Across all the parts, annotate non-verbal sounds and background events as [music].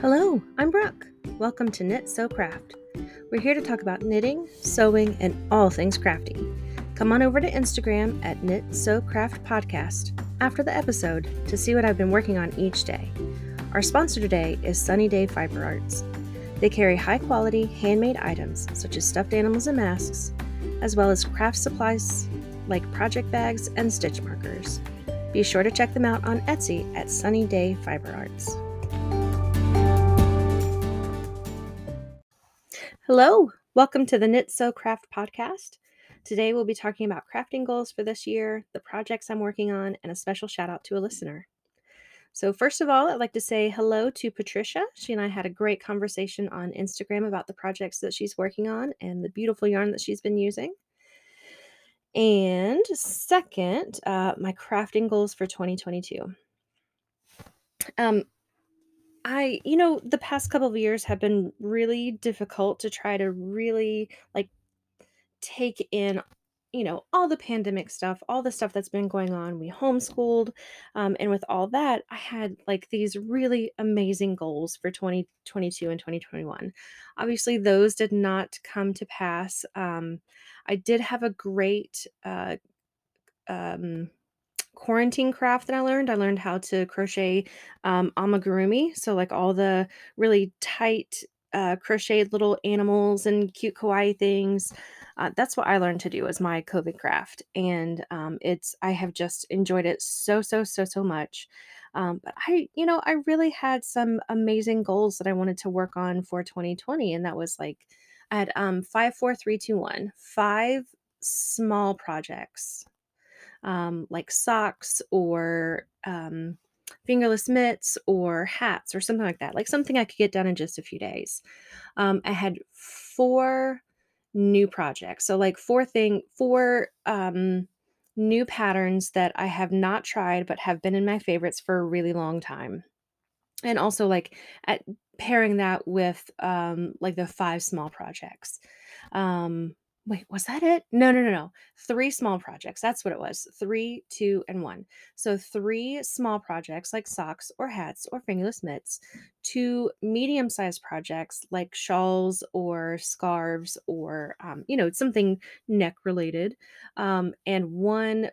Hello, I'm Brooke. Welcome to Knit Sew Craft. We're here to talk about knitting, sewing, and all things crafty. Come on over to Instagram at Knit Sew Craft Podcast after the episode to see what I've been working on each day. Our sponsor today is Sunny Day Fiber Arts. They carry high quality handmade items such as stuffed animals and masks, as well as craft supplies like project bags and stitch markers. Be sure to check them out on Etsy at Sunny Day Fiber Arts. Hello, welcome to the Knit Sew Craft podcast. Today we'll be talking about crafting goals for this year, the projects I'm working on, and a special shout out to a listener. So, first of all, I'd like to say hello to Patricia. She and I had a great conversation on Instagram about the projects that she's working on and the beautiful yarn that she's been using. And second, uh, my crafting goals for 2022. Um, I, you know, the past couple of years have been really difficult to try to really like take in, you know, all the pandemic stuff, all the stuff that's been going on. We homeschooled. Um, and with all that, I had like these really amazing goals for 2022 and 2021. Obviously, those did not come to pass. Um, I did have a great, uh, um, quarantine craft that I learned. I learned how to crochet um, amigurumi, so like all the really tight uh, crocheted little animals and cute kawaii things. Uh, that's what I learned to do as my COVID craft, and um, it's I have just enjoyed it so so so so much. Um, but I, you know, I really had some amazing goals that I wanted to work on for 2020, and that was like I had um five, four, three, two, one, five small projects um, like socks or um, fingerless mitts or hats or something like that, like something I could get done in just a few days. Um, I had four new projects, so like four thing, four um, new patterns that I have not tried but have been in my favorites for a really long time, and also like at pairing that with um, like the five small projects. Um, Wait, was that it? No, no, no, no. 3 small projects, that's what it was. 3, 2, and 1. So 3 small projects like socks or hats or fingerless mitts, 2 medium-sized projects like shawls or scarves or, um, you know, something neck related, um, and 1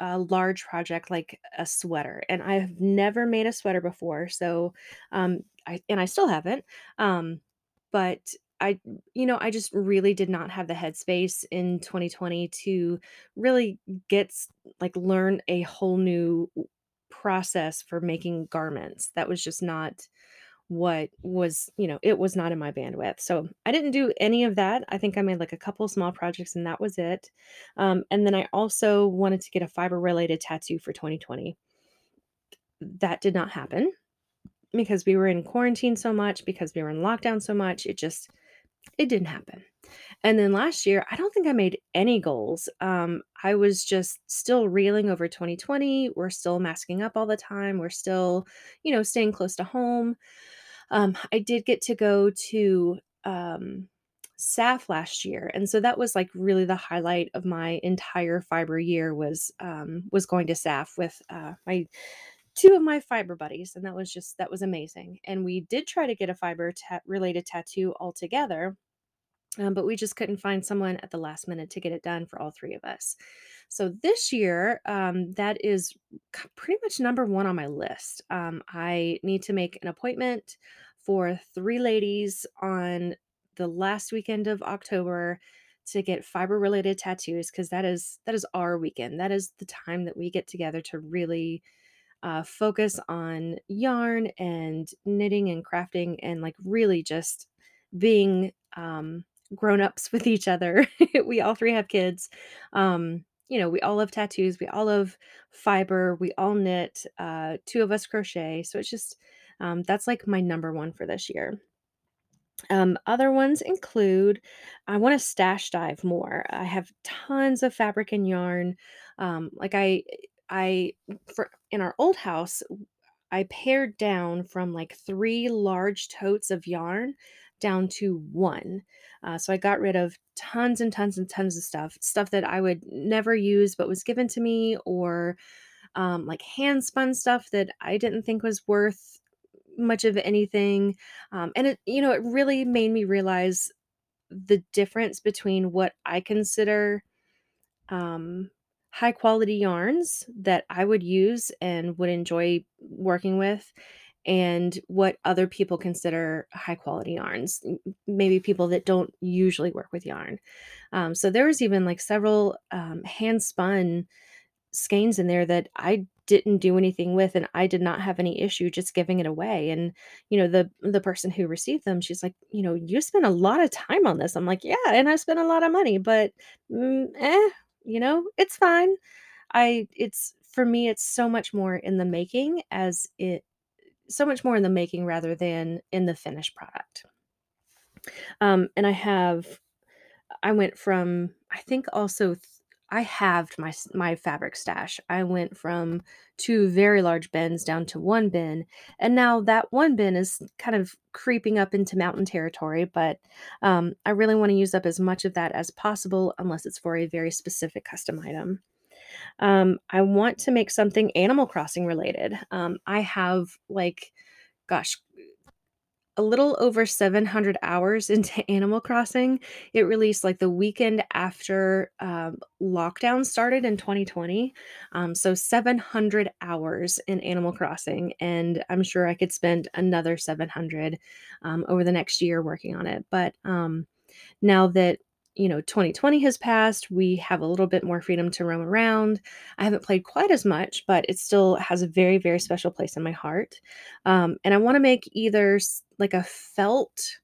uh, large project like a sweater. And I've never made a sweater before, so, um, I and I still haven't, um, but I, you know, I just really did not have the headspace in 2020 to really get like learn a whole new process for making garments. That was just not what was, you know, it was not in my bandwidth. So I didn't do any of that. I think I made like a couple small projects and that was it. Um, and then I also wanted to get a fiber related tattoo for 2020. That did not happen because we were in quarantine so much, because we were in lockdown so much. It just, it didn't happen. And then last year, I don't think I made any goals. Um, I was just still reeling over 2020. We're still masking up all the time. We're still, you know, staying close to home. Um, I did get to go to um, SAF last year, and so that was like really the highlight of my entire fiber year was um, was going to SAF with uh, my two of my fiber buddies and that was just that was amazing and we did try to get a fiber ta- related tattoo altogether um, but we just couldn't find someone at the last minute to get it done for all three of us. So this year um, that is pretty much number one on my list. Um, i need to make an appointment for three ladies on the last weekend of october to get fiber related tattoos because that is that is our weekend. That is the time that we get together to really uh, focus on yarn and knitting and crafting and like really just being um, grown ups [laughs] with each other. we all three have kids. Um, you know, we all love tattoos. We all love fiber. We all knit. Uh, two of us crochet. So it's just, um, that's like my number one for this year. Um, other ones include I want to stash dive more. I have tons of fabric and yarn. Um, like I I for in our old house, I pared down from like three large totes of yarn down to one. Uh, so I got rid of tons and tons and tons of stuff, stuff that I would never use but was given to me, or um, like hand spun stuff that I didn't think was worth much of anything, um, and it you know, it really made me realize the difference between what I consider, um, high quality yarns that I would use and would enjoy working with, and what other people consider high quality yarns, maybe people that don't usually work with yarn. Um, so there was even, like, several, um, hand spun skeins in there that I didn't do anything with, and I did not have any issue just giving it away, and, you know, the the person who received them, she's like, you know, "You spent a lot of time on this." I'm like, "Yeah, and I spent a lot of money, but, mm, eh, you know, it's fine." I it's for me, it's so much more in the making as it so much more in the making rather than in the finished product. Um, and I have I went from I think also I halved my my fabric stash. I went from 2 very large bins down to 1 bin, and now that 1 bin is kind of creeping up into mountain territory, but, um, I really wanna use up as much of that as possible unless it's for a very specific custom item. Um, I want to make something Animal Crossing related. Um, I have, like, gosh, a little over 700 hours into [laughs] Animal Crossing. It released, like, the weekend after, um, lockdown started in 2020, um, so 700 hours in Animal Crossing, and I'm sure I could spend another 700, um, over the next year working on it, but, um, now that, you know, 2020 has passed, we have a little bit more freedom to roam around. I haven't played quite as much, but it still has a very, very special place in my heart. Um, and I wanna make either like a felt,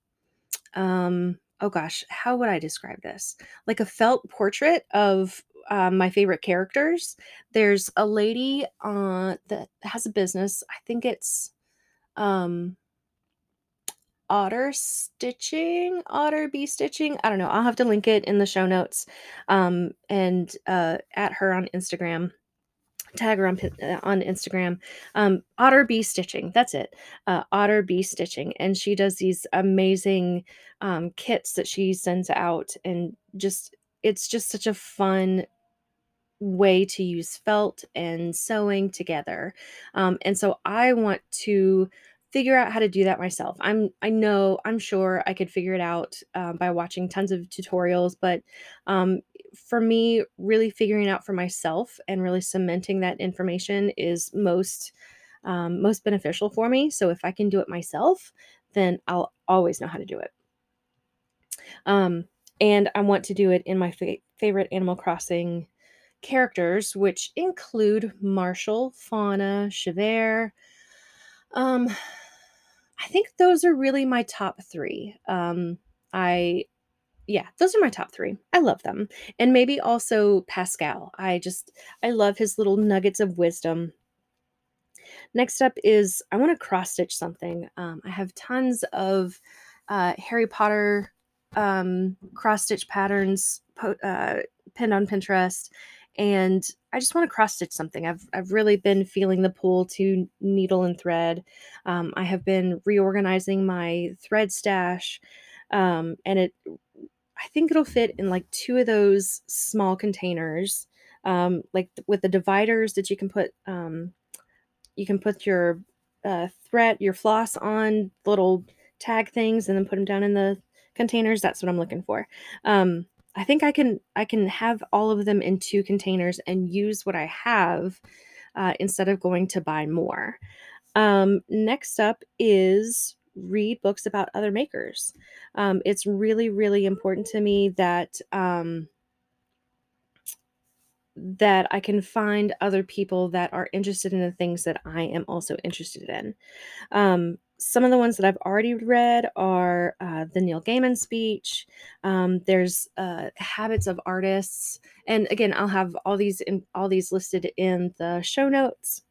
um oh gosh, how would I describe this? Like a felt portrait of, uh, my favorite characters. There's a lady, uh, that has a business, I think it's, um Otter Stitching? Otter Bee Stitching? I don't know, I'll have to link it in the show notes, um, and, uh, at her on Instagram, tag her on uh, on Instagram, um, Otter Bee Stitching, that's it, uh, Otter Bee Stitching, and she does these amazing, um, kits that she sends out, and just it's just such a fun way to use felt and sewing together, um, and so I want to figure out how to do that myself. I'm I know I'm sure I could figure it out, um, by watching tons of tutorials, but, um, for me, really figuring out for myself and really cementing that information is most, um, most beneficial for me, so if I can do it myself, then I'll always know how to do it. Um, and I want to do it in my fa favorite Animal Crossing characters, which include Marshal, Fauna, Javert, um, I think those are really my top 3. Um, I yeah, those are my top 3. I love them, and maybe also Pascal. I just I love his little nuggets of wisdom. Next up is I wanna cross stitch something. Um, I have tons of, uh, Harry Potter, um, cross stitch patterns po uh, pinned on Pinterest, and I just wanna cross stitch something. I've I've really been feeling the pull to needle and thread. Um, I have been reorganizing my thread stash, um, and it I think it'll fit in, like, 2 of those small containers, um, like, with the dividers that you can put, um you can put your, uh, thread your floss on little tag things and then put them down in the containers, that's what I'm looking for. Um, I think I can I can have all of them in 2 containers and use what I have, uh, instead of going to buy more. Um, next up is read books about other makers. Um, it's really, really important to me that, um that I can find other people that are interested in the things that I am also interested in. Some of the ones that I've already read are, uh, the Neil Gaiman speech, um, there's, uh, Habits of Artists, and again, I'll have all these in all these listed in the show notes.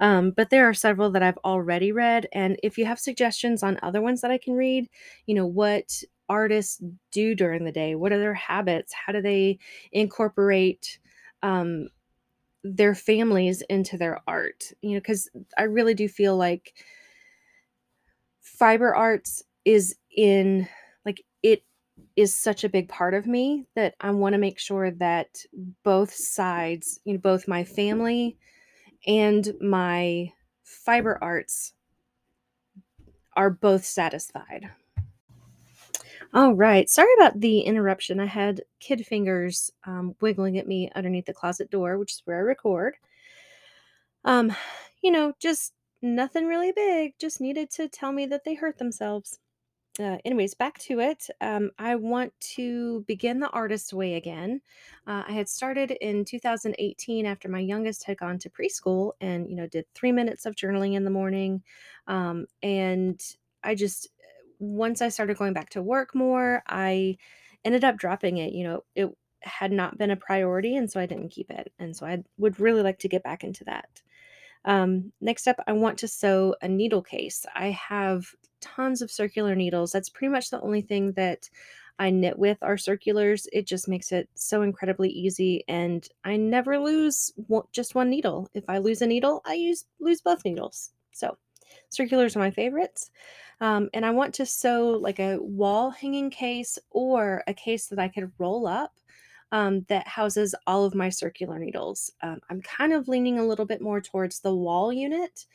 Um, but there are several that I've already read, and if you have suggestions on other ones that I can read, you know, what artists do during the day, what are their habits, how do they incorporate, um, their families into their art, you know because I really do feel like fiber arts is in like, it is such a big part of me that I wanna make sure that both sides, you know, both my family and my fiber arts are both satisfied. All right. Sorry about the interruption. I had kid fingers um, wiggling at me underneath the closet door, which is where I record. Um, you know, just nothing really big. Just needed to tell me that they hurt themselves. Uh, anyways, back to it. Um, I want to begin the artist way again. Uh, I had started in 2018 after my youngest had gone to preschool, and you know, did three minutes of journaling in the morning. Um, and I just once I started going back to work more, I ended up dropping it. You know, it had not been a priority, and so I didn't keep it. And so I would really like to get back into that. Um, next up, I want to sew a needle case. I have tons of circular needles. That's pretty much the only thing that I knit with are circulars. It just makes it so incredibly easy, and I never lose just one needle. If I lose a needle, I use lose both needles. So circulars are my favorites. Um, and I want to sew like a wall hanging case or a case that I could roll up um, that houses all of my circular needles. Um, I'm kind of leaning a little bit more towards the wall unit.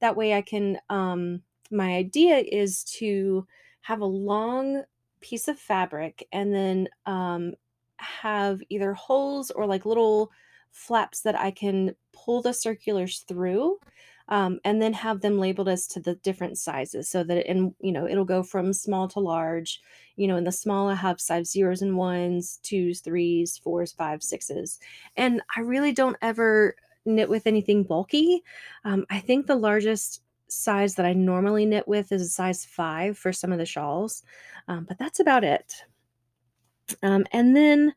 That way I can, um, my idea is to have a long piece of fabric and then um, have either holes or like little flaps that I can pull the circulars through um, and then have them labeled as to the different sizes so that in you know it'll go from small to large you know in the small i have size zeros and ones twos threes fours fives sixes. And i really don't ever knit with anything bulky. Um, i think the largest size that i normally knit with is a size five for some of the shawls um, but that's about it um, and then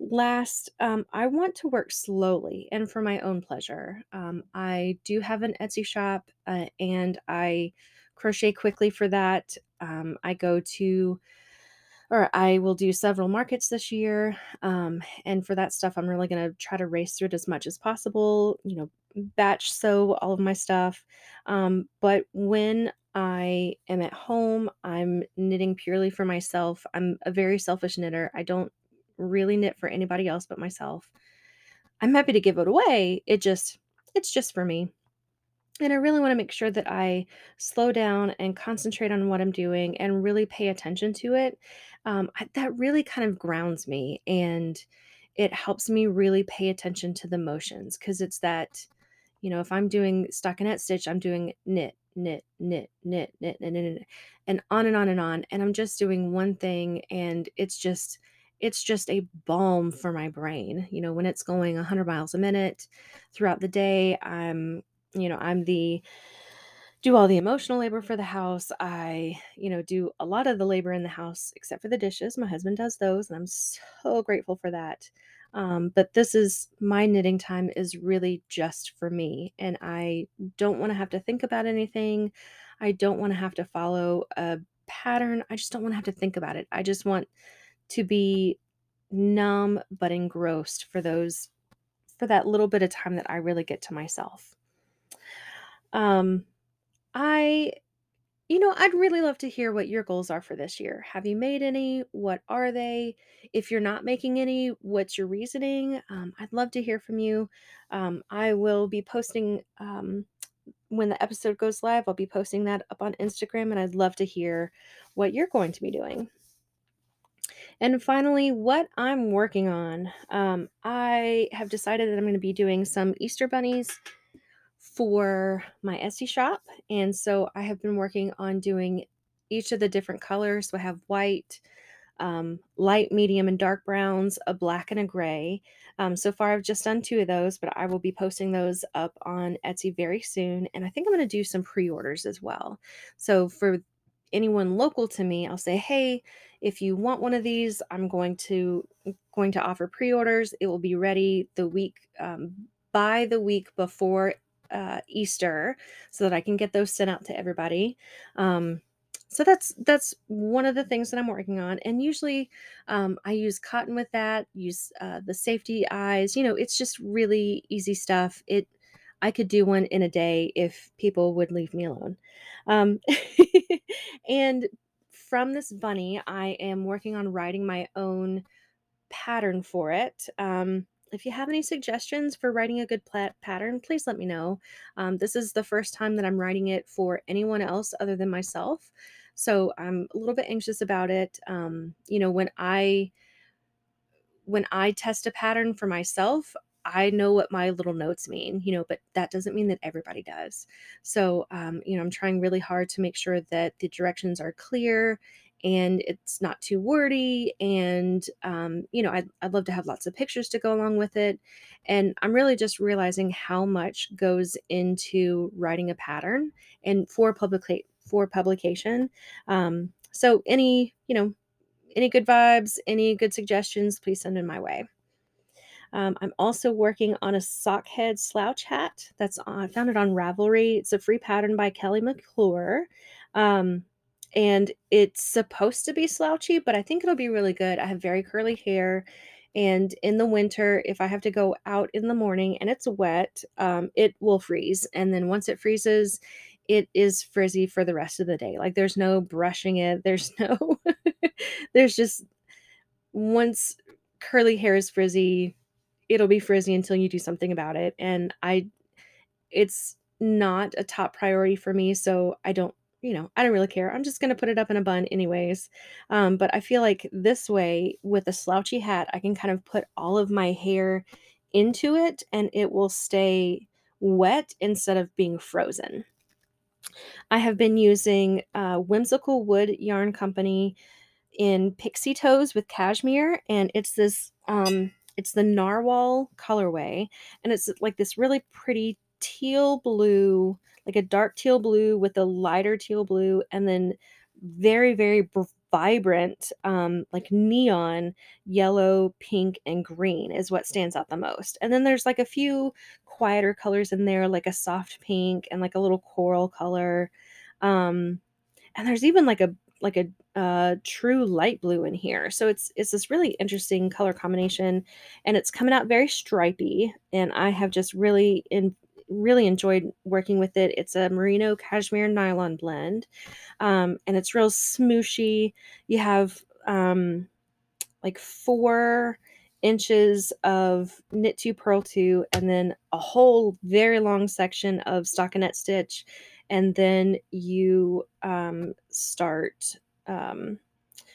last, um, I want to work slowly and for my own pleasure. Um, I do have an Etsy shop uh, and I crochet quickly for that. Um, I go to, or I will do several markets this year. Um, and for that stuff, I'm really going to try to race through it as much as possible, you know, batch sew all of my stuff. Um, but when I am at home. I'm knitting purely for myself. I'm a very selfish knitter. I don't really knit for anybody else but myself. I'm happy to give it away. It just it's just for me. And I really want to make sure that I slow down and concentrate on what I'm doing and really pay attention to it. Um, I, that really kind of grounds me and it helps me really pay attention to the motions because it's that, you know, if I'm doing stockinette stitch, I'm doing knit, knit, knit, knit, knit, knit, knit, knit, and on and on and on. And I'm just doing one thing and it's just it's just a balm for my brain. You know, when it's going 100 miles a minute throughout the day, I'm, you know, I'm the do all the emotional labor for the house. I, you know, do a lot of the labor in the house except for the dishes. My husband does those, and I'm so grateful for that. Um, but this is my knitting time is really just for me, and I don't want to have to think about anything. I don't want to have to follow a pattern. I just don't want to have to think about it. I just want to be numb but engrossed for those for that little bit of time that I really get to myself. Um, I you know, I'd really love to hear what your goals are for this year. Have you made any? What are they? If you're not making any, what's your reasoning? Um, I'd love to hear from you. Um, I will be posting um, when the episode goes live, I'll be posting that up on Instagram, and I'd love to hear what you're going to be doing. And finally, what I'm working on. Um, I have decided that I'm going to be doing some Easter bunnies for my Etsy shop. And so I have been working on doing each of the different colors. So I have white, um, light, medium, and dark browns, a black, and a gray. Um, so far, I've just done two of those, but I will be posting those up on Etsy very soon. And I think I'm going to do some pre orders as well. So for anyone local to me, I'll say, hey, if you want one of these, I'm going to going to offer pre-orders. It will be ready the week um, by the week before uh, Easter, so that I can get those sent out to everybody. Um, so that's that's one of the things that I'm working on. And usually, um, I use cotton with that. Use uh, the safety eyes. You know, it's just really easy stuff. It I could do one in a day if people would leave me alone. Um, [laughs] and from this bunny, I am working on writing my own pattern for it. Um, if you have any suggestions for writing a good pattern, please let me know. Um, this is the first time that I'm writing it for anyone else other than myself. So I'm a little bit anxious about it. Um, you know, when I when I test a pattern for myself, I know what my little notes mean, you know, but that doesn't mean that everybody does. So, um, you know, I'm trying really hard to make sure that the directions are clear and it's not too wordy. And, um, you know, I'd, I'd love to have lots of pictures to go along with it. And I'm really just realizing how much goes into writing a pattern and for public for publication. Um, so any, you know, any good vibes, any good suggestions, please send in my way. Um, I'm also working on a Sockhead slouch hat. That's on, I found it on Ravelry. It's a free pattern by Kelly McClure. Um, and it's supposed to be slouchy, but I think it'll be really good. I have very curly hair. And in the winter, if I have to go out in the morning and it's wet, um, it will freeze. And then once it freezes, it is frizzy for the rest of the day. Like there's no brushing it. There's [laughs] no, there's just once curly hair is frizzy, it'll be frizzy until you do something about it. And I, it's not a top priority for me. So I don't, you know, I don't really care. I'm just going to put it up in a bun anyways. Um, but I feel like this way with a slouchy hat, I can kind of put all of my hair into it and it will stay wet instead of being frozen. I have been using uh, Whimsical Wood Yarn Company in Pixie Toes with cashmere, and it's this um, it's the narwhal colorway, and it's like this really pretty teal blue, like a dark teal blue with a lighter teal blue, and then very very vibrant, um, like neon yellow, pink, and green is what stands out the most. And then there's like a few quieter colors in there, like a soft pink and like a little coral color. Um, and there's even like a like a uh, true light blue in here. So it's it's this really interesting color combination, and it's coming out very stripy. And I have just really in really enjoyed working with it. It's a merino cashmere nylon blend, um, and it's real smooshy. You have um, like four inches of knit two purl two and then a whole very long section of stockinette stitch and then you um, start um,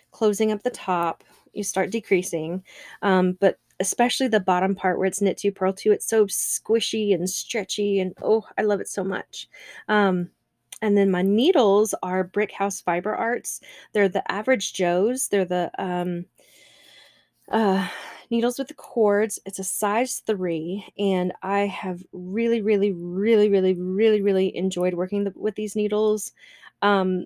closing up the top you start decreasing um, but especially the bottom part where it's knit two purl two it's so squishy and stretchy and oh i love it so much. Um, and then my needles are Brick House Fiber Arts. They're the Average Joes. They're the um, uh, needles with the cords. It's a size three and i have really really really really really really enjoyed working the, with these needles. Um,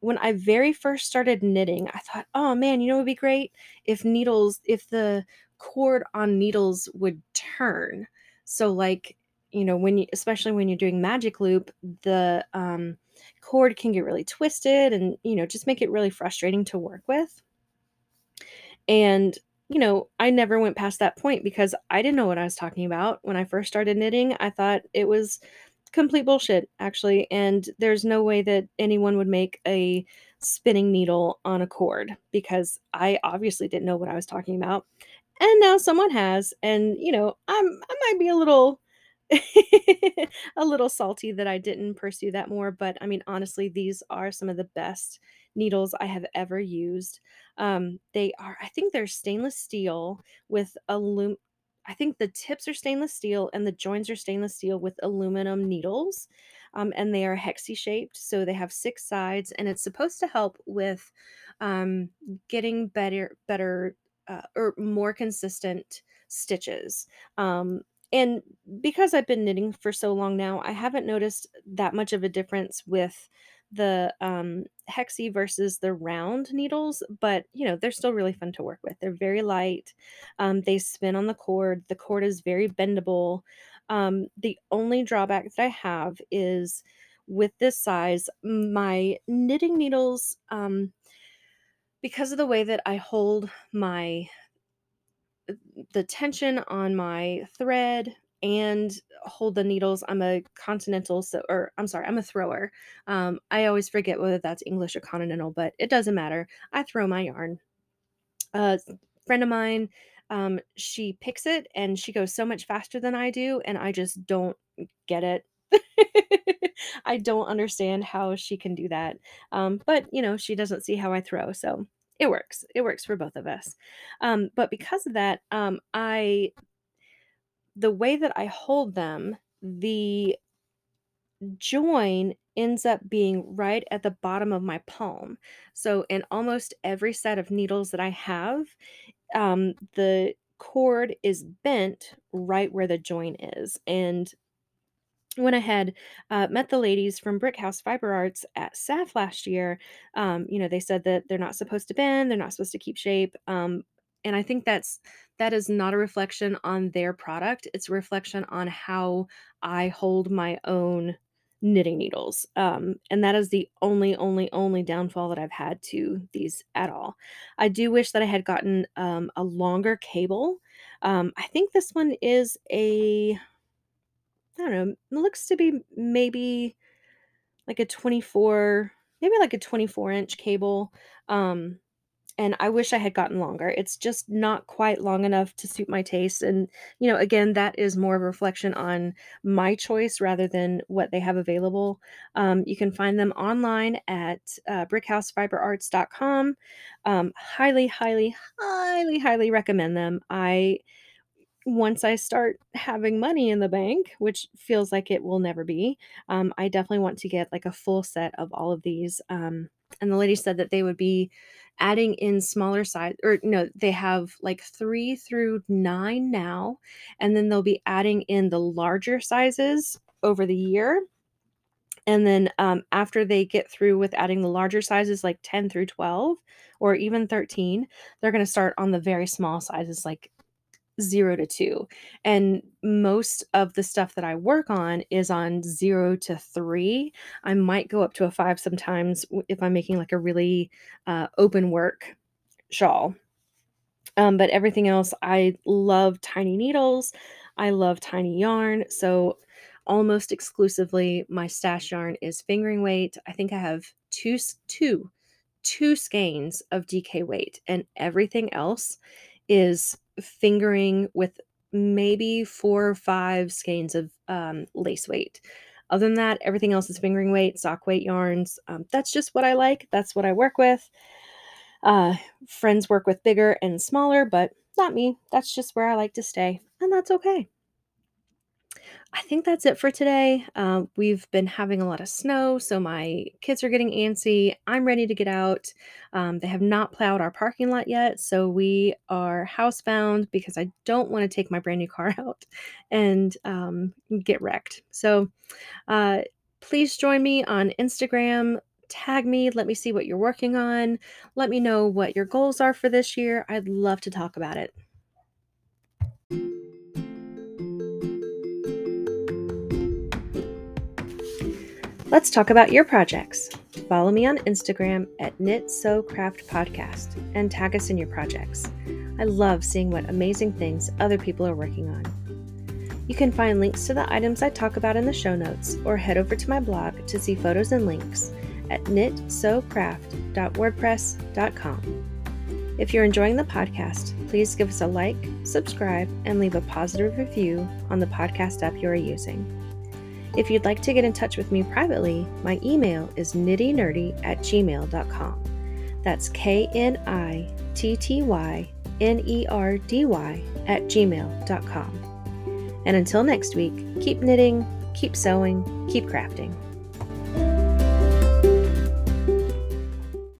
when I very first started knitting, I thought, "Oh man, you know, it would be great if needles if the cord on needles would turn." So like, you know, when you especially when you're doing magic loop, the um, cord can get really twisted and, you know, just make it really frustrating to work with. And, you know, I never went past that point because I didn't know what I was talking about when I first started knitting. I thought it was complete bullshit, actually. And there's no way that anyone would make a spinning needle on a cord because I obviously didn't know what I was talking about. And now someone has, and you know, I'm I might be a little [laughs] a little salty that I didn't pursue that more, but I mean, honestly, these are some of the best needles I have ever used. Um, they are, I think they're stainless steel with alum I think the tips are stainless steel and the joints are stainless steel with aluminum needles. Um, and they are hexie shaped. So they have six sides and it's supposed to help with um, getting better, better uh, or more consistent stitches. Um, and because I've been knitting for so long now, I haven't noticed that much of a difference with the um, hexie versus the round needles, but you know, they're still really fun to work with. They're very light. Um, they spin on the cord. The cord is very bendable. Um, the only drawback that I have is with this size, my knitting needles, um, because of the way that I hold my the tension on my thread and hold the needles. I'm a continental, so or I'm sorry, I'm a thrower. Um, I always forget whether that's English or continental, but it doesn't matter. I throw my yarn. A friend of mine Um, she picks it and she goes so much faster than I do, and I just don't get it. [laughs] I don't understand how she can do that. Um, but you know, she doesn't see how I throw, so it works. It works for both of us. Um, but because of that, um, I the way that I hold them, the join ends up being right at the bottom of my palm. So in almost every set of needles that I have, um, the cord is bent right where the join is. And when ahead, uh, met the ladies from Brick House Fiber Arts at SAF last year, um, you know, they said that they're not supposed to bend, they're not supposed to keep shape. Um, and I think that's that is not a reflection on their product. It's a reflection on how I hold my own knitting needles. Um, and that is the only, only, only downfall that I've had to these at all. I do wish that I had gotten um, a longer cable. Um, I think this one is a I don't know, looks to be maybe like a 24 maybe like a 24 inch cable. Um, and I wish I had gotten longer. It's just not quite long enough to suit my taste. And, you know, again, that is more of a reflection on my choice rather than what they have available. Um, you can find them online at uh, brickhousefiberarts.com. Um, highly, highly, highly, highly recommend them. I once I start having money in the bank, which feels like it will never be, um, I definitely want to get like a full set of all of these. Um, and the lady said that they would be adding in smaller size, or no, they have like three through nine now, and then they'll be adding in the larger sizes over the year. And then um, after they get through with adding the larger sizes, like 10 through 12 or even 13, they're going to start on the very small sizes, like zero to two. And most of the stuff that I work on is on zero to three. I might go up to a five sometimes if I'm making like a really uh, open work shawl. Um, but everything else, I love tiny needles. I love tiny yarn. So almost exclusively my stash yarn is fingering weight. I think I have two, two, two skeins of DK weight and everything else is fingering with maybe four or five skeins of um, lace weight. Other than that, everything else is fingering weight, sock weight yarns. Um, that's just what I like. That's what I work with. Uh, friends work with bigger and smaller, but not me. That's just where I like to stay, and that's okay. I think that's it for today. Uh, we've been having a lot of snow, so my kids are getting antsy. I'm ready to get out. Um, they have not plowed our parking lot yet, so we are housebound because I don't want to take my brand new car [laughs] out and um, get wrecked. So uh, please join me on Instagram. Tag me, let me see what you're working on. Let me know what your goals are for this year. I'd love to talk about it. Let's talk about your projects. Follow me on Instagram at Knit Sew Craft Podcast and tag us in your projects. I love seeing what amazing things other people are working on. You can find links to the items I talk about in the show notes or head over to my blog to see photos and links at knitsewcraft.wordpress.com. If you're enjoying the podcast, please give us a like, subscribe, and leave a positive review on the podcast app you are using. If you'd like to get in touch with me privately, my email is knittynerdy at gmail.com. That's K N I T T Y N E R D Y at gmail.com. And until next week, keep knitting, keep sewing, keep crafting.